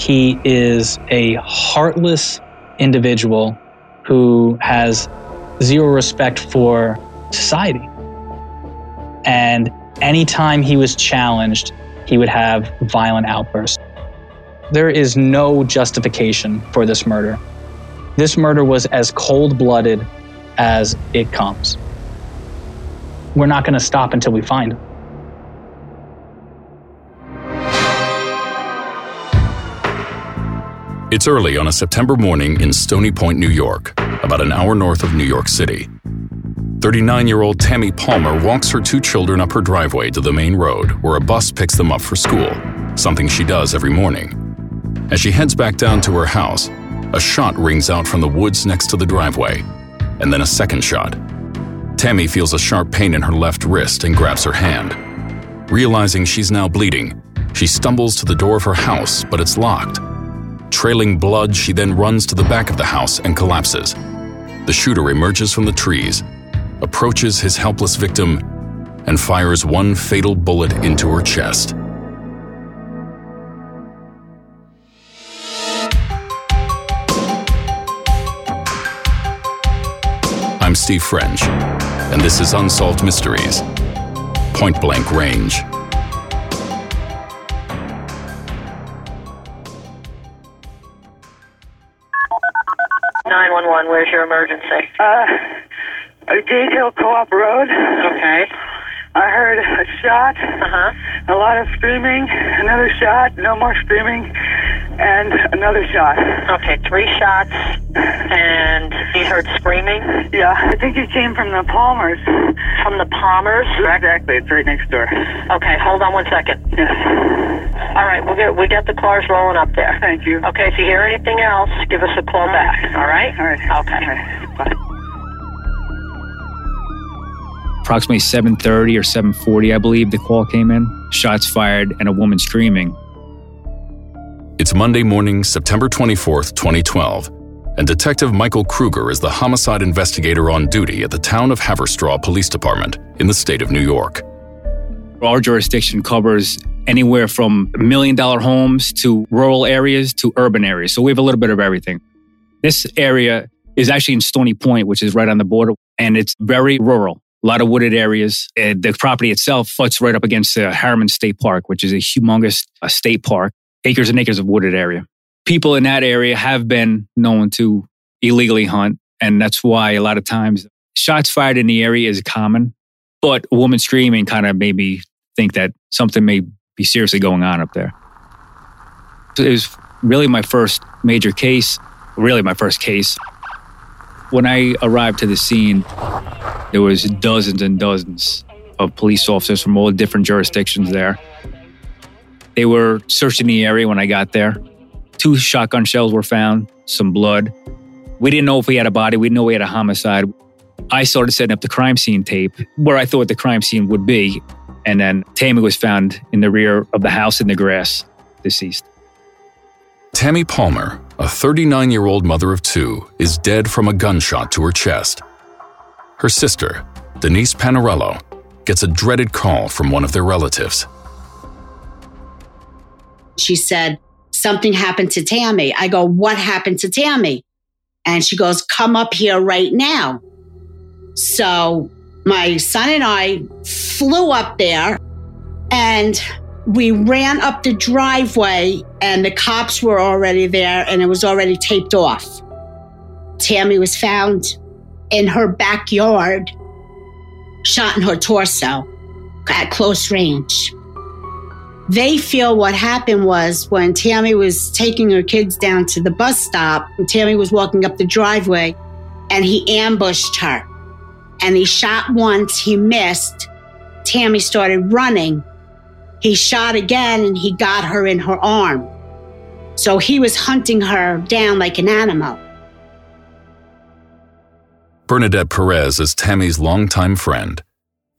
He is a heartless individual who has zero respect for society. And anytime he was challenged, he would have violent outbursts. There is no justification for this murder. This murder was as cold blooded as it comes. We're not going to stop until we find him. It's early on a September morning in Stony Point, New York, about an hour north of New York City. 39 year old Tammy Palmer walks her two children up her driveway to the main road where a bus picks them up for school, something she does every morning. As she heads back down to her house, a shot rings out from the woods next to the driveway, and then a second shot. Tammy feels a sharp pain in her left wrist and grabs her hand. Realizing she's now bleeding, she stumbles to the door of her house, but it's locked. Trailing blood, she then runs to the back of the house and collapses. The shooter emerges from the trees, approaches his helpless victim, and fires one fatal bullet into her chest. I'm Steve French, and this is Unsolved Mysteries Point Blank Range. One. Where's your emergency? Uh, Gate Hill Co-op Road. Okay. I heard a shot, Uh huh. a lot of screaming, another shot, no more screaming, and another shot. Okay. Three shots, and you heard screaming Yeah, I think it came from the Palmers. from the Palmers. Exactly, it's right next door. Okay. Hold on one second. Yes. All right. We get we got the cars rolling up there. Thank you. Okay. If you hear anything else, give us a call back. All right. All right. Okay. All right. Bye. approximately 7.30 or 7.40 i believe the call came in shots fired and a woman screaming It's Monday morning, September 24th, 2012, and Detective Michael Kruger is the homicide investigator on duty at the town of Haverstraw Police Department in the state of New York. Our jurisdiction covers anywhere from million dollar homes to rural areas to urban areas so we have a little bit of everything this area is actually in stony point which is right on the border and it's very rural a lot of wooded areas. And the property itself foots right up against the Harriman State Park, which is a humongous uh, state park, acres and acres of wooded area. People in that area have been known to illegally hunt, and that's why a lot of times shots fired in the area is common. But a woman screaming kind of made me think that something may be seriously going on up there. It was really my first major case, really my first case. When I arrived to the scene, there was dozens and dozens of police officers from all different jurisdictions there. They were searching the area when I got there. Two shotgun shells were found, some blood. We didn't know if we had a body, we didn't know we had a homicide. I started setting up the crime scene tape where I thought the crime scene would be. And then Tammy was found in the rear of the house in the grass, deceased. Tammy Palmer, a 39 year old mother of two, is dead from a gunshot to her chest. Her sister, Denise Panarello, gets a dreaded call from one of their relatives. She said, Something happened to Tammy. I go, What happened to Tammy? And she goes, Come up here right now. So My son and I flew up there and we ran up the driveway, and the cops were already there and it was already taped off. Tammy was found in her backyard, shot in her torso at close range. They feel what happened was when Tammy was taking her kids down to the bus stop, and Tammy was walking up the driveway, and he ambushed her. And he shot once, he missed. Tammy started running. He shot again and he got her in her arm. So he was hunting her down like an animal. Bernadette Perez is Tammy's longtime friend.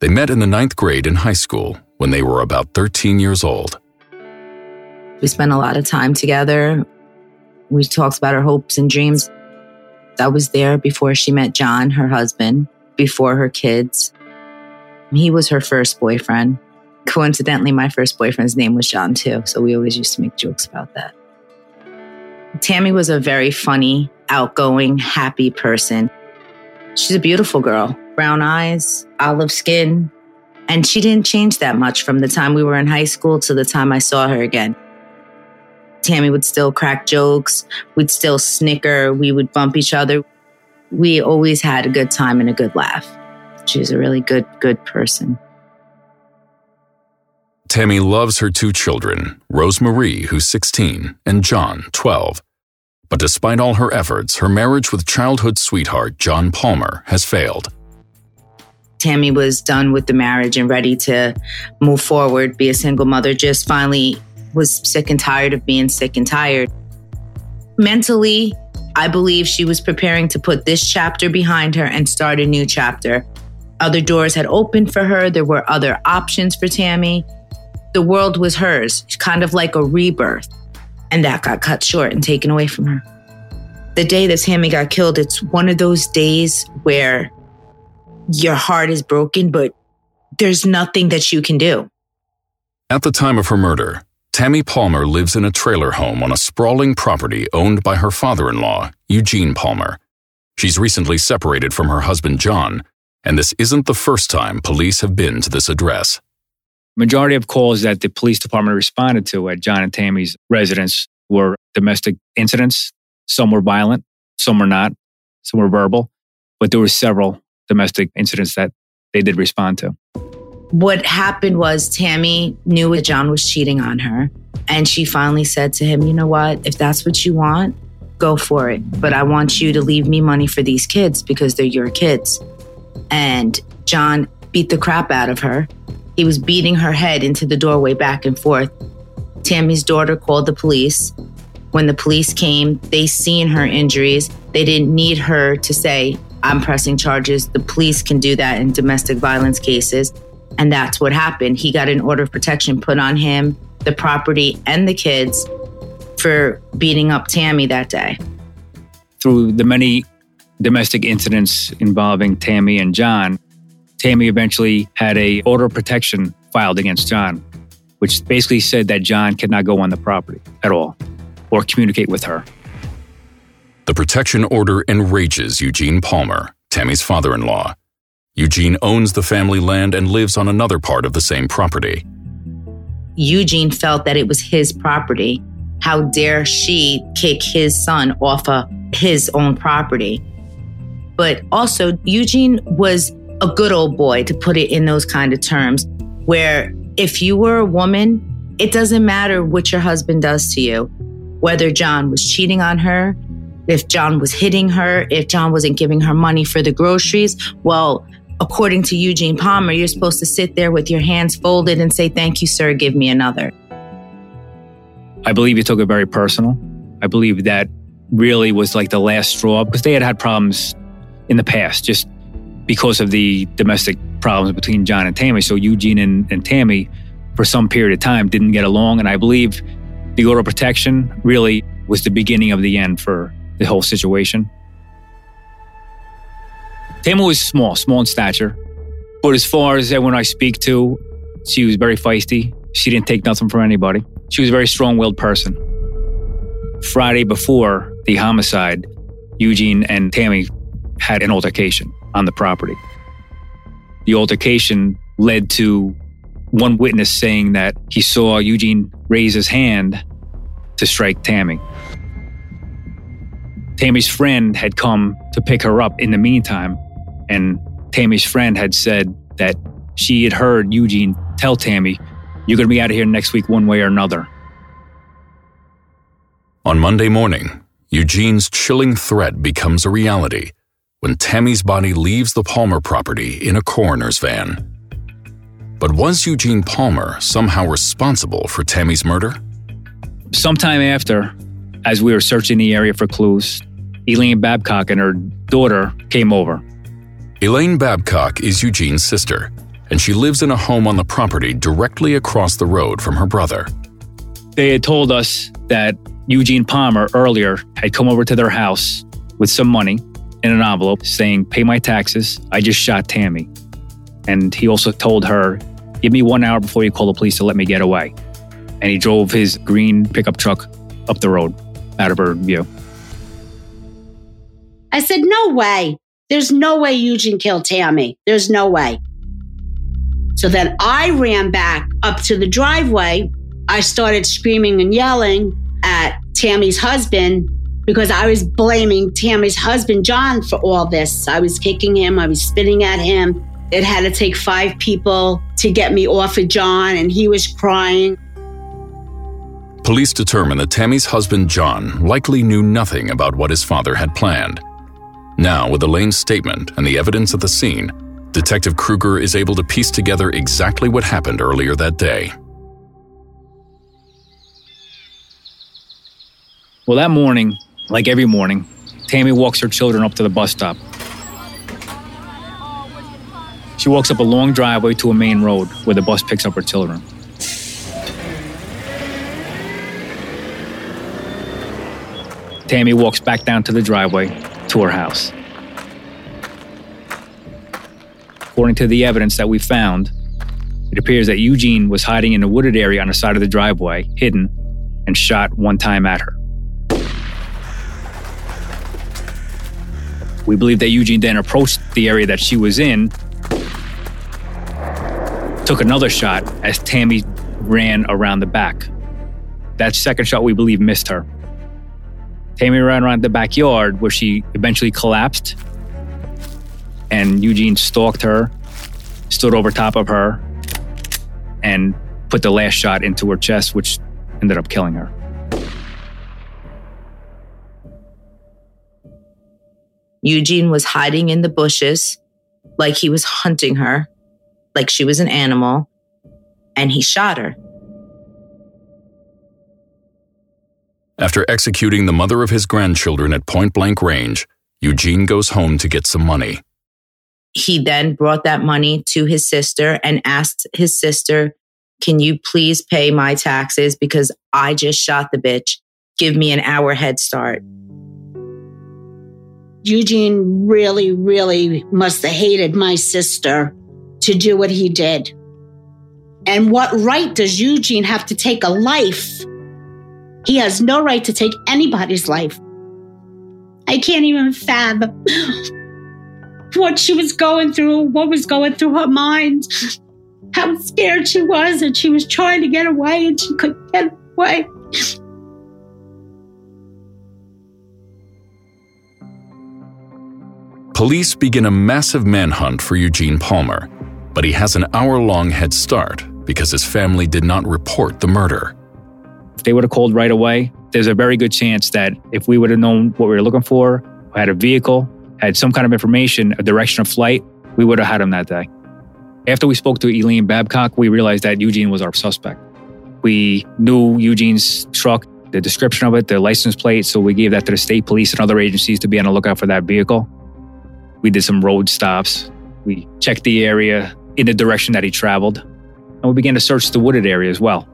They met in the ninth grade in high school when they were about 13 years old. We spent a lot of time together. We talked about our hopes and dreams. I was there before she met John, her husband, before her kids. He was her first boyfriend. Coincidentally, my first boyfriend's name was John, too. So we always used to make jokes about that. Tammy was a very funny, outgoing, happy person. She's a beautiful girl, brown eyes, olive skin. And she didn't change that much from the time we were in high school to the time I saw her again. Tammy would still crack jokes. We'd still snicker. We would bump each other. We always had a good time and a good laugh. She was a really good, good person. Tammy loves her two children, Rosemarie, who's 16, and John, 12. But despite all her efforts, her marriage with childhood sweetheart John Palmer has failed. Tammy was done with the marriage and ready to move forward, be a single mother, just finally was sick and tired of being sick and tired. Mentally, I believe she was preparing to put this chapter behind her and start a new chapter. Other doors had opened for her, there were other options for Tammy the world was hers, kind of like a rebirth. And that got cut short and taken away from her. The day that Tammy got killed, it's one of those days where your heart is broken, but there's nothing that you can do. At the time of her murder, Tammy Palmer lives in a trailer home on a sprawling property owned by her father in law, Eugene Palmer. She's recently separated from her husband, John, and this isn't the first time police have been to this address. Majority of calls that the police department responded to at John and Tammy's residence were domestic incidents. Some were violent, some were not, some were verbal, but there were several domestic incidents that they did respond to. What happened was Tammy knew that John was cheating on her. And she finally said to him, You know what? If that's what you want, go for it. But I want you to leave me money for these kids because they're your kids. And John beat the crap out of her he was beating her head into the doorway back and forth. Tammy's daughter called the police. When the police came, they seen her injuries. They didn't need her to say, I'm pressing charges. The police can do that in domestic violence cases. And that's what happened. He got an order of protection put on him, the property, and the kids for beating up Tammy that day. Through the many domestic incidents involving Tammy and John, Tammy eventually had a order of protection filed against John, which basically said that John could not go on the property at all or communicate with her. The protection order enrages Eugene Palmer, Tammy's father in law. Eugene owns the family land and lives on another part of the same property. Eugene felt that it was his property. How dare she kick his son off of his own property? But also, Eugene was a good old boy, to put it in those kind of terms, where if you were a woman, it doesn't matter what your husband does to you, whether John was cheating on her, if John was hitting her, if John wasn't giving her money for the groceries. Well, according to Eugene Palmer, you're supposed to sit there with your hands folded and say, Thank you, sir, give me another. I believe he took it very personal. I believe that really was like the last straw because they had had problems in the past, just because of the domestic problems between John and Tammy. So Eugene and, and Tammy, for some period of time, didn't get along. And I believe the order of protection really was the beginning of the end for the whole situation. Tammy was small, small in stature. But as far as uh, everyone I speak to, she was very feisty. She didn't take nothing from anybody. She was a very strong willed person. Friday before the homicide, Eugene and Tammy had an altercation on the property. The altercation led to one witness saying that he saw Eugene raise his hand to strike Tammy. Tammy's friend had come to pick her up in the meantime, and Tammy's friend had said that she had heard Eugene tell Tammy, You're going to be out of here next week, one way or another. On Monday morning, Eugene's chilling threat becomes a reality when Tammy's body leaves the Palmer property in a coroner's van. But was Eugene Palmer somehow responsible for Tammy's murder? Sometime after, as we were searching the area for clues, Elaine Babcock and her daughter came over. Elaine Babcock is Eugene's sister, and she lives in a home on the property directly across the road from her brother. They had told us that Eugene Palmer earlier had come over to their house with some money in an envelope saying, Pay my taxes. I just shot Tammy. And he also told her, Give me one hour before you call the police to let me get away. And he drove his green pickup truck up the road out of her view. I said, No way. There's no way Eugene killed Tammy. There's no way. So then I ran back up to the driveway. I started screaming and yelling at Tammy's husband because I was blaming Tammy's husband, John, for all this. I was kicking him, I was spitting at him. It had to take five people to get me off of John, and he was crying. Police determined that Tammy's husband, John, likely knew nothing about what his father had planned. Now, with Elaine's statement and the evidence at the scene, Detective Kruger is able to piece together exactly what happened earlier that day. Well, that morning, like every morning, Tammy walks her children up to the bus stop. She walks up a long driveway to a main road where the bus picks up her children. Tammy walks back down to the driveway to her house. According to the evidence that we found, it appears that Eugene was hiding in a wooded area on the side of the driveway, hidden, and shot one time at her. We believe that Eugene then approached the area that she was in, took another shot as Tammy ran around the back. That second shot, we believe, missed her. Tammy ran around the backyard where she eventually collapsed, and Eugene stalked her, stood over top of her, and put the last shot into her chest, which ended up killing her. Eugene was hiding in the bushes like he was hunting her, like she was an animal, and he shot her. After executing the mother of his grandchildren at point blank range, Eugene goes home to get some money. He then brought that money to his sister and asked his sister, Can you please pay my taxes because I just shot the bitch? Give me an hour head start. Eugene really, really must have hated my sister to do what he did. And what right does Eugene have to take a life? He has no right to take anybody's life. I can't even fathom what she was going through, what was going through her mind, how scared she was, and she was trying to get away and she couldn't get away. Police begin a massive manhunt for Eugene Palmer, but he has an hour long head start because his family did not report the murder. If they would have called right away, there's a very good chance that if we would have known what we were looking for, had a vehicle, had some kind of information, a direction of flight, we would have had him that day. After we spoke to Elaine Babcock, we realized that Eugene was our suspect. We knew Eugene's truck, the description of it, the license plate, so we gave that to the state police and other agencies to be on the lookout for that vehicle. We did some road stops. We checked the area in the direction that he traveled, and we began to search the wooded area as well.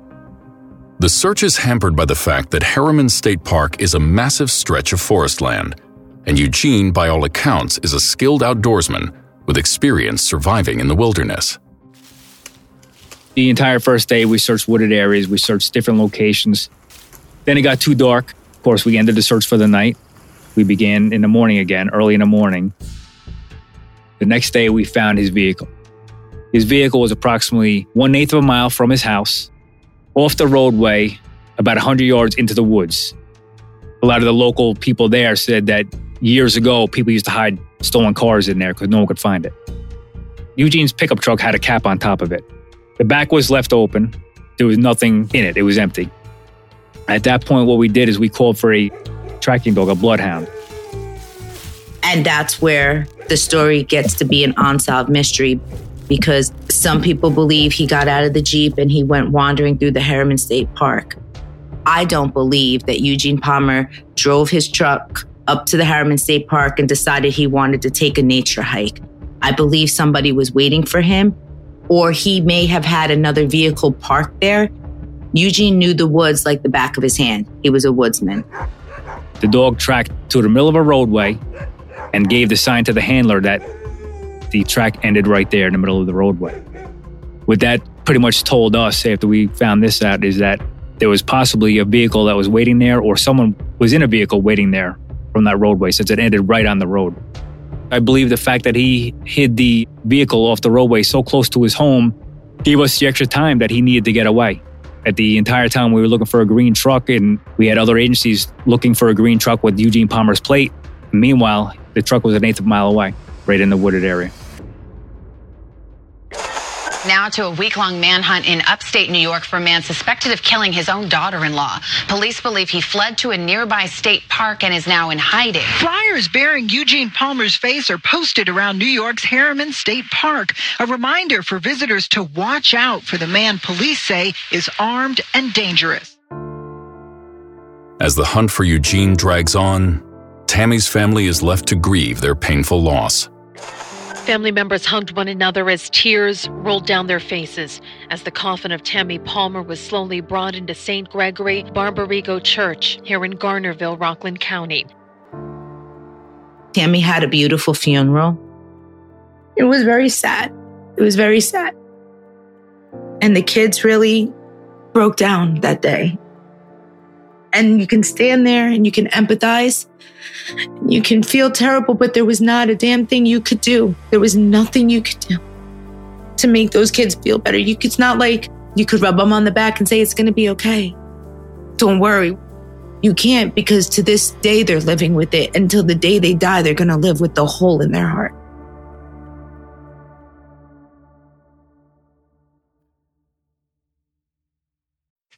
The search is hampered by the fact that Harriman State Park is a massive stretch of forest land, and Eugene, by all accounts, is a skilled outdoorsman with experience surviving in the wilderness. The entire first day, we searched wooded areas, we searched different locations. Then it got too dark. Of course, we ended the search for the night. We began in the morning again, early in the morning. The next day, we found his vehicle. His vehicle was approximately one eighth of a mile from his house, off the roadway, about 100 yards into the woods. A lot of the local people there said that years ago, people used to hide stolen cars in there because no one could find it. Eugene's pickup truck had a cap on top of it. The back was left open. There was nothing in it, it was empty. At that point, what we did is we called for a tracking dog, a bloodhound. And that's where the story gets to be an unsolved mystery because some people believe he got out of the Jeep and he went wandering through the Harriman State Park. I don't believe that Eugene Palmer drove his truck up to the Harriman State Park and decided he wanted to take a nature hike. I believe somebody was waiting for him, or he may have had another vehicle parked there. Eugene knew the woods like the back of his hand. He was a woodsman. The dog tracked to the middle of a roadway and gave the sign to the handler that the track ended right there in the middle of the roadway. What that pretty much told us after we found this out is that there was possibly a vehicle that was waiting there, or someone was in a vehicle waiting there from that roadway since it ended right on the road. I believe the fact that he hid the vehicle off the roadway so close to his home gave us the extra time that he needed to get away. At the entire time we were looking for a green truck, and we had other agencies looking for a green truck with Eugene Palmer's plate. Meanwhile, the truck was an eighth of a mile away, right in the wooded area. Now to a week long manhunt in upstate New York for a man suspected of killing his own daughter in law. Police believe he fled to a nearby state park and is now in hiding. Flyers bearing Eugene Palmer's face are posted around New York's Harriman State Park. A reminder for visitors to watch out for the man police say is armed and dangerous. As the hunt for Eugene drags on, Tammy's family is left to grieve their painful loss. Family members hugged one another as tears rolled down their faces as the coffin of Tammy Palmer was slowly brought into St. Gregory Barbarigo Church here in Garnerville, Rockland County. Tammy had a beautiful funeral. It was very sad. It was very sad. And the kids really broke down that day. And you can stand there and you can empathize you can feel terrible, but there was not a damn thing you could do. There was nothing you could do to make those kids feel better. You, it's not like you could rub them on the back and say, it's going to be okay. Don't worry. You can't because to this day they're living with it. Until the day they die, they're going to live with the hole in their heart.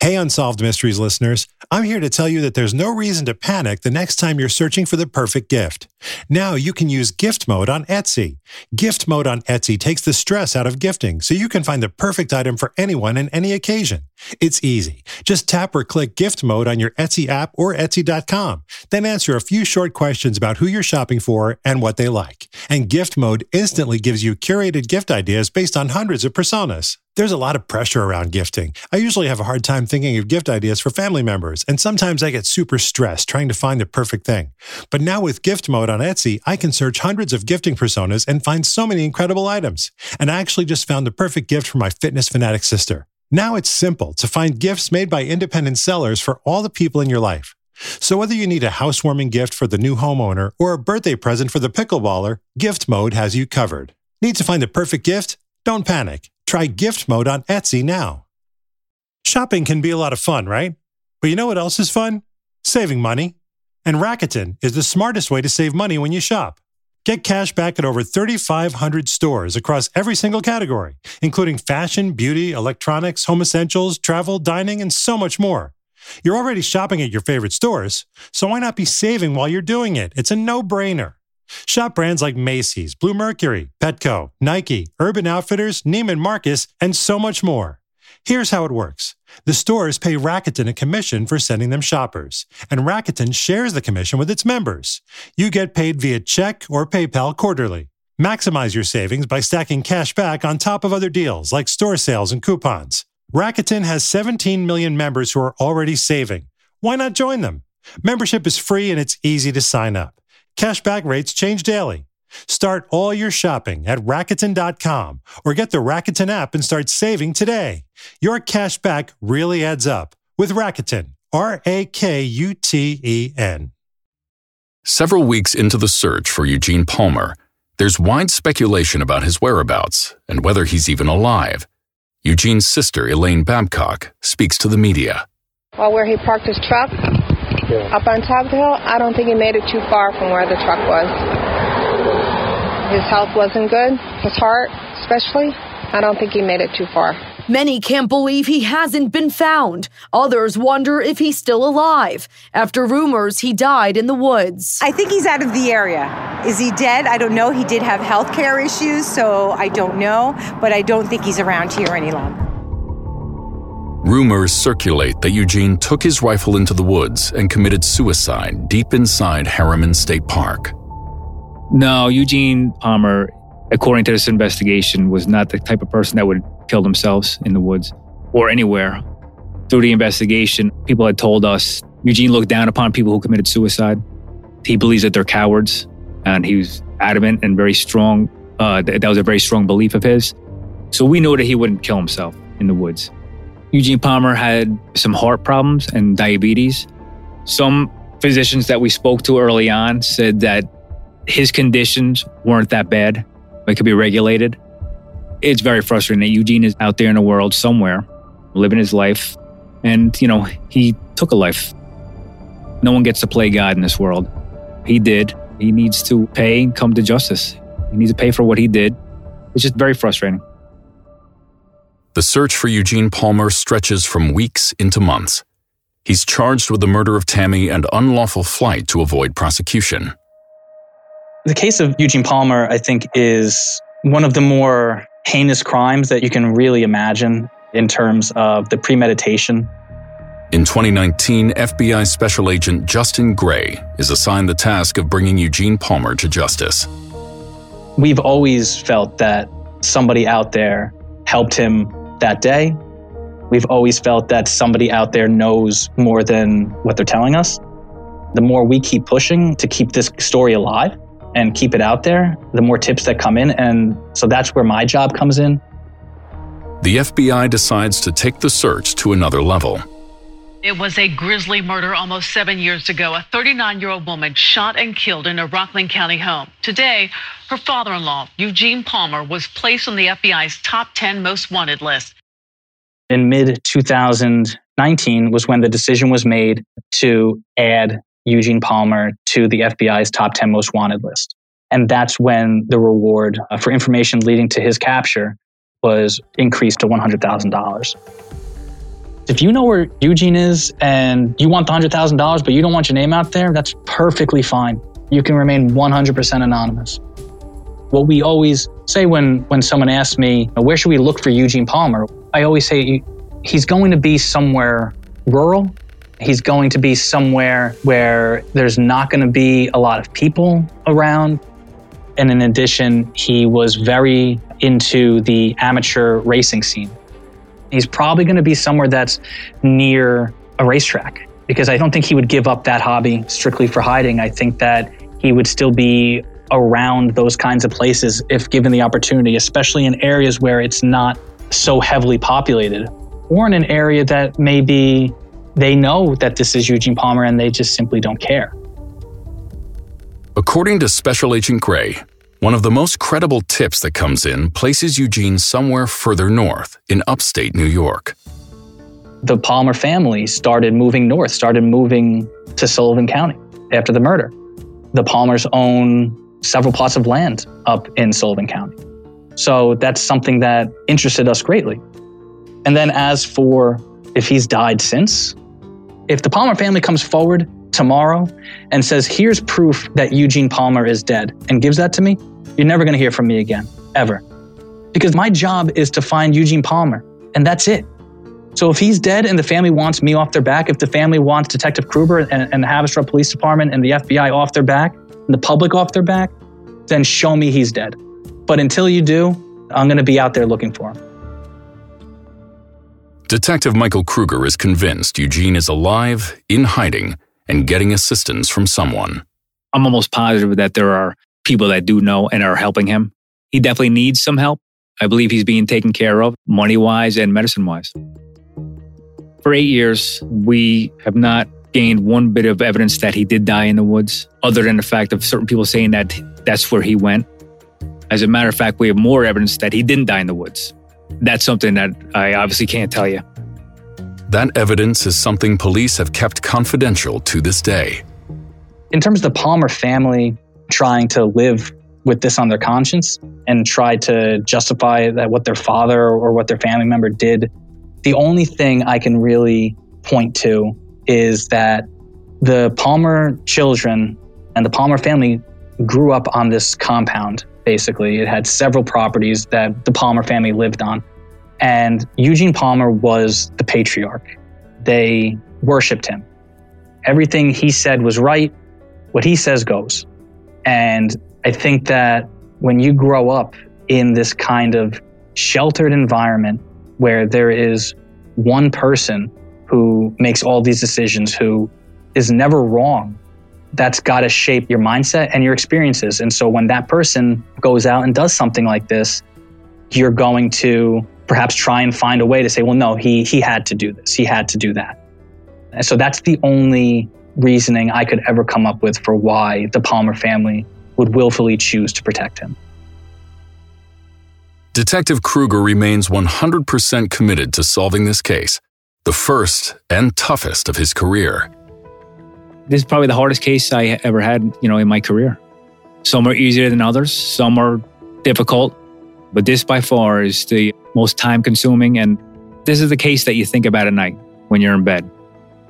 Hey, Unsolved Mysteries listeners. I'm here to tell you that there's no reason to panic the next time you're searching for the perfect gift. Now you can use gift mode on Etsy. Gift mode on Etsy takes the stress out of gifting so you can find the perfect item for anyone and any occasion. It's easy. Just tap or click gift mode on your Etsy app or Etsy.com. Then answer a few short questions about who you're shopping for and what they like. And gift mode instantly gives you curated gift ideas based on hundreds of personas. There's a lot of pressure around gifting. I usually have a hard time thinking of gift ideas for family members, and sometimes I get super stressed trying to find the perfect thing. But now with gift mode on Etsy, I can search hundreds of gifting personas and find so many incredible items. And I actually just found the perfect gift for my fitness fanatic sister. Now it's simple to find gifts made by independent sellers for all the people in your life. So whether you need a housewarming gift for the new homeowner or a birthday present for the pickleballer, Gift Mode has you covered. Need to find the perfect gift? Don't panic. Try gift mode on Etsy now. Shopping can be a lot of fun, right? But you know what else is fun? Saving money. And Rakuten is the smartest way to save money when you shop. Get cash back at over 3,500 stores across every single category, including fashion, beauty, electronics, home essentials, travel, dining, and so much more. You're already shopping at your favorite stores, so why not be saving while you're doing it? It's a no brainer. Shop brands like Macy's, Bluemercury, Petco, Nike, Urban Outfitters, Neiman Marcus, and so much more. Here's how it works. The stores pay Rakuten a commission for sending them shoppers, and Rakuten shares the commission with its members. You get paid via check or PayPal quarterly. Maximize your savings by stacking cash back on top of other deals like store sales and coupons. Rakuten has 17 million members who are already saving. Why not join them? Membership is free and it's easy to sign up. Cashback rates change daily. Start all your shopping at Rakuten.com or get the Rakuten app and start saving today. Your cashback really adds up with Rakuten. R A K U T E N. Several weeks into the search for Eugene Palmer, there's wide speculation about his whereabouts and whether he's even alive. Eugene's sister, Elaine Babcock, speaks to the media. Well, where he parked his truck yeah. up on top of the hill, I don't think he made it too far from where the truck was. His health wasn't good, his heart especially. I don't think he made it too far. Many can't believe he hasn't been found. Others wonder if he's still alive after rumors he died in the woods. I think he's out of the area. Is he dead? I don't know. He did have health care issues, so I don't know, but I don't think he's around here any longer. Rumors circulate that Eugene took his rifle into the woods and committed suicide deep inside Harriman State Park. No, Eugene Palmer, according to this investigation, was not the type of person that would kill themselves in the woods or anywhere. Through the investigation, people had told us Eugene looked down upon people who committed suicide. He believes that they're cowards, and he was adamant and very strong. Uh, that was a very strong belief of his. So we know that he wouldn't kill himself in the woods. Eugene Palmer had some heart problems and diabetes. Some physicians that we spoke to early on said that his conditions weren't that bad. It could be regulated. It's very frustrating that Eugene is out there in the world somewhere, living his life, and, you know, he took a life. No one gets to play God in this world. He did. He needs to pay and come to justice. He needs to pay for what he did. It's just very frustrating. The search for Eugene Palmer stretches from weeks into months. He's charged with the murder of Tammy and unlawful flight to avoid prosecution. The case of Eugene Palmer, I think, is one of the more heinous crimes that you can really imagine in terms of the premeditation. In 2019, FBI Special Agent Justin Gray is assigned the task of bringing Eugene Palmer to justice. We've always felt that somebody out there helped him that day. We've always felt that somebody out there knows more than what they're telling us. The more we keep pushing to keep this story alive and keep it out there, the more tips that come in. And so that's where my job comes in. The FBI decides to take the search to another level. It was a grisly murder almost seven years ago. A 39 year old woman shot and killed in a Rockland County home. Today, her father in law, Eugene Palmer, was placed on the FBI's top 10 most wanted list. In mid 2019 was when the decision was made to add Eugene Palmer to the FBI's top 10 most wanted list. And that's when the reward uh, for information leading to his capture was increased to $100,000. If you know where Eugene is and you want the $100,000, but you don't want your name out there, that's perfectly fine. You can remain 100% anonymous. What we always say when, when someone asks me, where should we look for Eugene Palmer? I always say he's going to be somewhere rural. He's going to be somewhere where there's not going to be a lot of people around. And in addition, he was very into the amateur racing scene. He's probably going to be somewhere that's near a racetrack because I don't think he would give up that hobby strictly for hiding. I think that he would still be around those kinds of places if given the opportunity, especially in areas where it's not so heavily populated, or in an area that maybe they know that this is Eugene Palmer and they just simply don't care. According to Special Agent Gray, one of the most credible tips that comes in places Eugene somewhere further north in upstate New York. The Palmer family started moving north, started moving to Sullivan County after the murder. The Palmers own several plots of land up in Sullivan County. So that's something that interested us greatly. And then, as for if he's died since, if the Palmer family comes forward tomorrow and says, Here's proof that Eugene Palmer is dead, and gives that to me, you're never going to hear from me again, ever. Because my job is to find Eugene Palmer, and that's it. So if he's dead and the family wants me off their back, if the family wants Detective Kruger and, and the Haverstraw Police Department and the FBI off their back, and the public off their back, then show me he's dead. But until you do, I'm going to be out there looking for him. Detective Michael Kruger is convinced Eugene is alive, in hiding, and getting assistance from someone. I'm almost positive that there are people that do know and are helping him. He definitely needs some help. I believe he's being taken care of, money wise and medicine wise. For eight years, we have not gained one bit of evidence that he did die in the woods, other than the fact of certain people saying that that's where he went. As a matter of fact, we have more evidence that he didn't die in the woods. That's something that I obviously can't tell you. That evidence is something police have kept confidential to this day. In terms of the Palmer family trying to live with this on their conscience and try to justify that what their father or what their family member did, the only thing I can really point to is that the Palmer children and the Palmer family grew up on this compound, basically. It had several properties that the Palmer family lived on. And Eugene Palmer was the patriarch. They worshiped him. Everything he said was right. What he says goes. And I think that when you grow up in this kind of sheltered environment where there is one person who makes all these decisions, who is never wrong, that's got to shape your mindset and your experiences. And so when that person goes out and does something like this, you're going to perhaps try and find a way to say, well, no, he, he had to do this, he had to do that. And so that's the only reasoning I could ever come up with for why the Palmer family would willfully choose to protect him. Detective Kruger remains 100% committed to solving this case, the first and toughest of his career. This is probably the hardest case I ever had, you know, in my career. Some are easier than others, some are difficult, but this by far is the most time consuming and this is the case that you think about at night when you're in bed.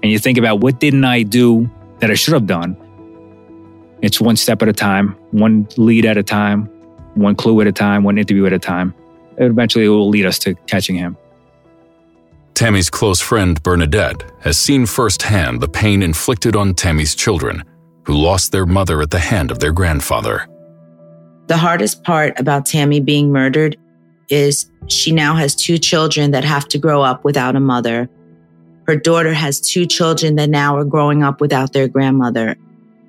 And you think about what didn't I do that I should have done? It's one step at a time, one lead at a time, one clue at a time, one interview at a time. Eventually, it will lead us to catching him. Tammy's close friend Bernadette has seen firsthand the pain inflicted on Tammy's children, who lost their mother at the hand of their grandfather. The hardest part about Tammy being murdered is she now has two children that have to grow up without a mother. Her daughter has two children that now are growing up without their grandmother.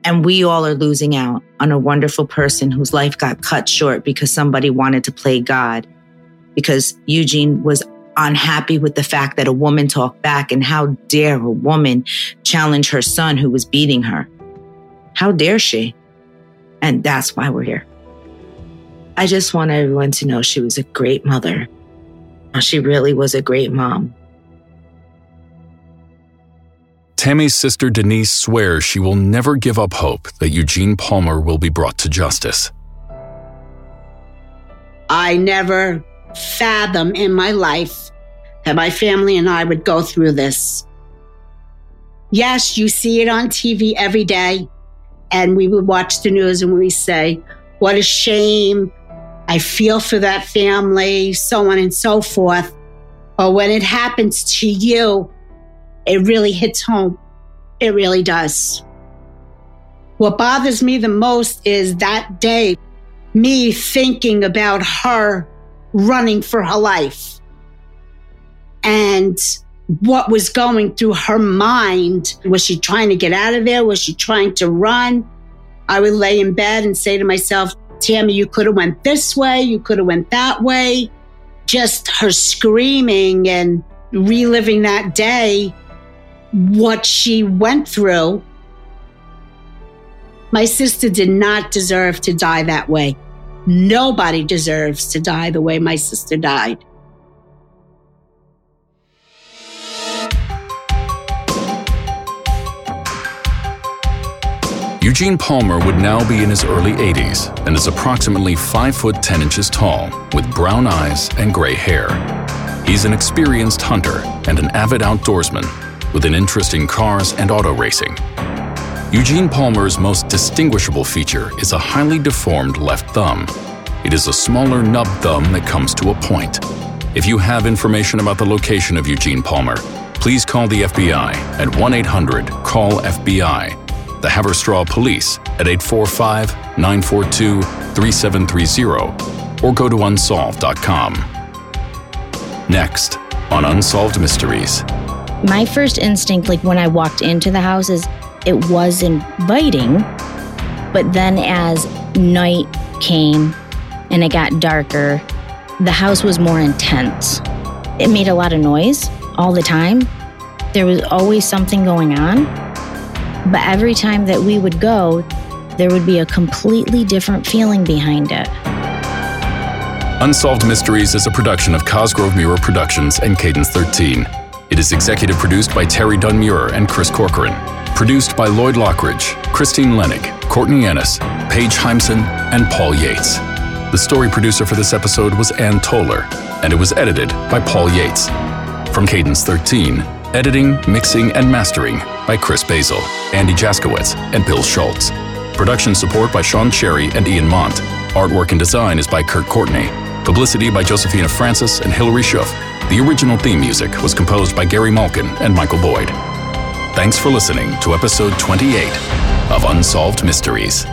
And we all are losing out on a wonderful person whose life got cut short because somebody wanted to play God. Because Eugene was unhappy with the fact that a woman talked back and how dare a woman challenge her son who was beating her. How dare she? And that's why we're here. I just want everyone to know she was a great mother. She really was a great mom. Tammy's sister Denise swears she will never give up hope that Eugene Palmer will be brought to justice. I never fathom in my life that my family and I would go through this. Yes, you see it on TV every day, and we would watch the news and we say, What a shame. I feel for that family, so on and so forth. But when it happens to you, it really hits home. It really does. What bothers me the most is that day, me thinking about her running for her life and what was going through her mind. Was she trying to get out of there? Was she trying to run? I would lay in bed and say to myself, Tammy, you could have went this way. You could have went that way. Just her screaming and reliving that day what she went through. My sister did not deserve to die that way. Nobody deserves to die the way my sister died. Eugene Palmer would now be in his early 80s and is approximately 5 foot 10 inches tall, with brown eyes and gray hair. He's an experienced hunter and an avid outdoorsman with an interest in cars and auto racing. Eugene Palmer's most distinguishable feature is a highly deformed left thumb. It is a smaller nub thumb that comes to a point. If you have information about the location of Eugene Palmer, please call the FBI at 1 800 CALL FBI, the Haverstraw Police at 845 942 3730, or go to unsolved.com. Next on Unsolved Mysteries. My first instinct, like when I walked into the house, is it was inviting. But then as night came and it got darker, the house was more intense. It made a lot of noise all the time. There was always something going on. But every time that we would go, there would be a completely different feeling behind it. Unsolved Mysteries is a production of Cosgrove Meurer Productions and Cadence 13. It is executive produced by Terry Dunn-Meurer and Chris Corcoran. Produced by Lloyd Lockridge, Christine Lennick, Courtney Ennis, Paige Heimson, and Paul Yates. The story producer for this episode was Ann Toller, and it was edited by Paul Yates. From Cadence 13, editing, mixing, and mastering by Chris Basil, Andy Jaskowitz, and Bill Schultz. Production support by Sean Cherry and Ian Mont. Artwork and design is by Kurt Courtney. Publicity by Josephina Francis and Hilary Schuff. The original theme music was composed by Gary Malkin and Michael Boyd. Thanks for listening to episode 28 of Unsolved Mysteries.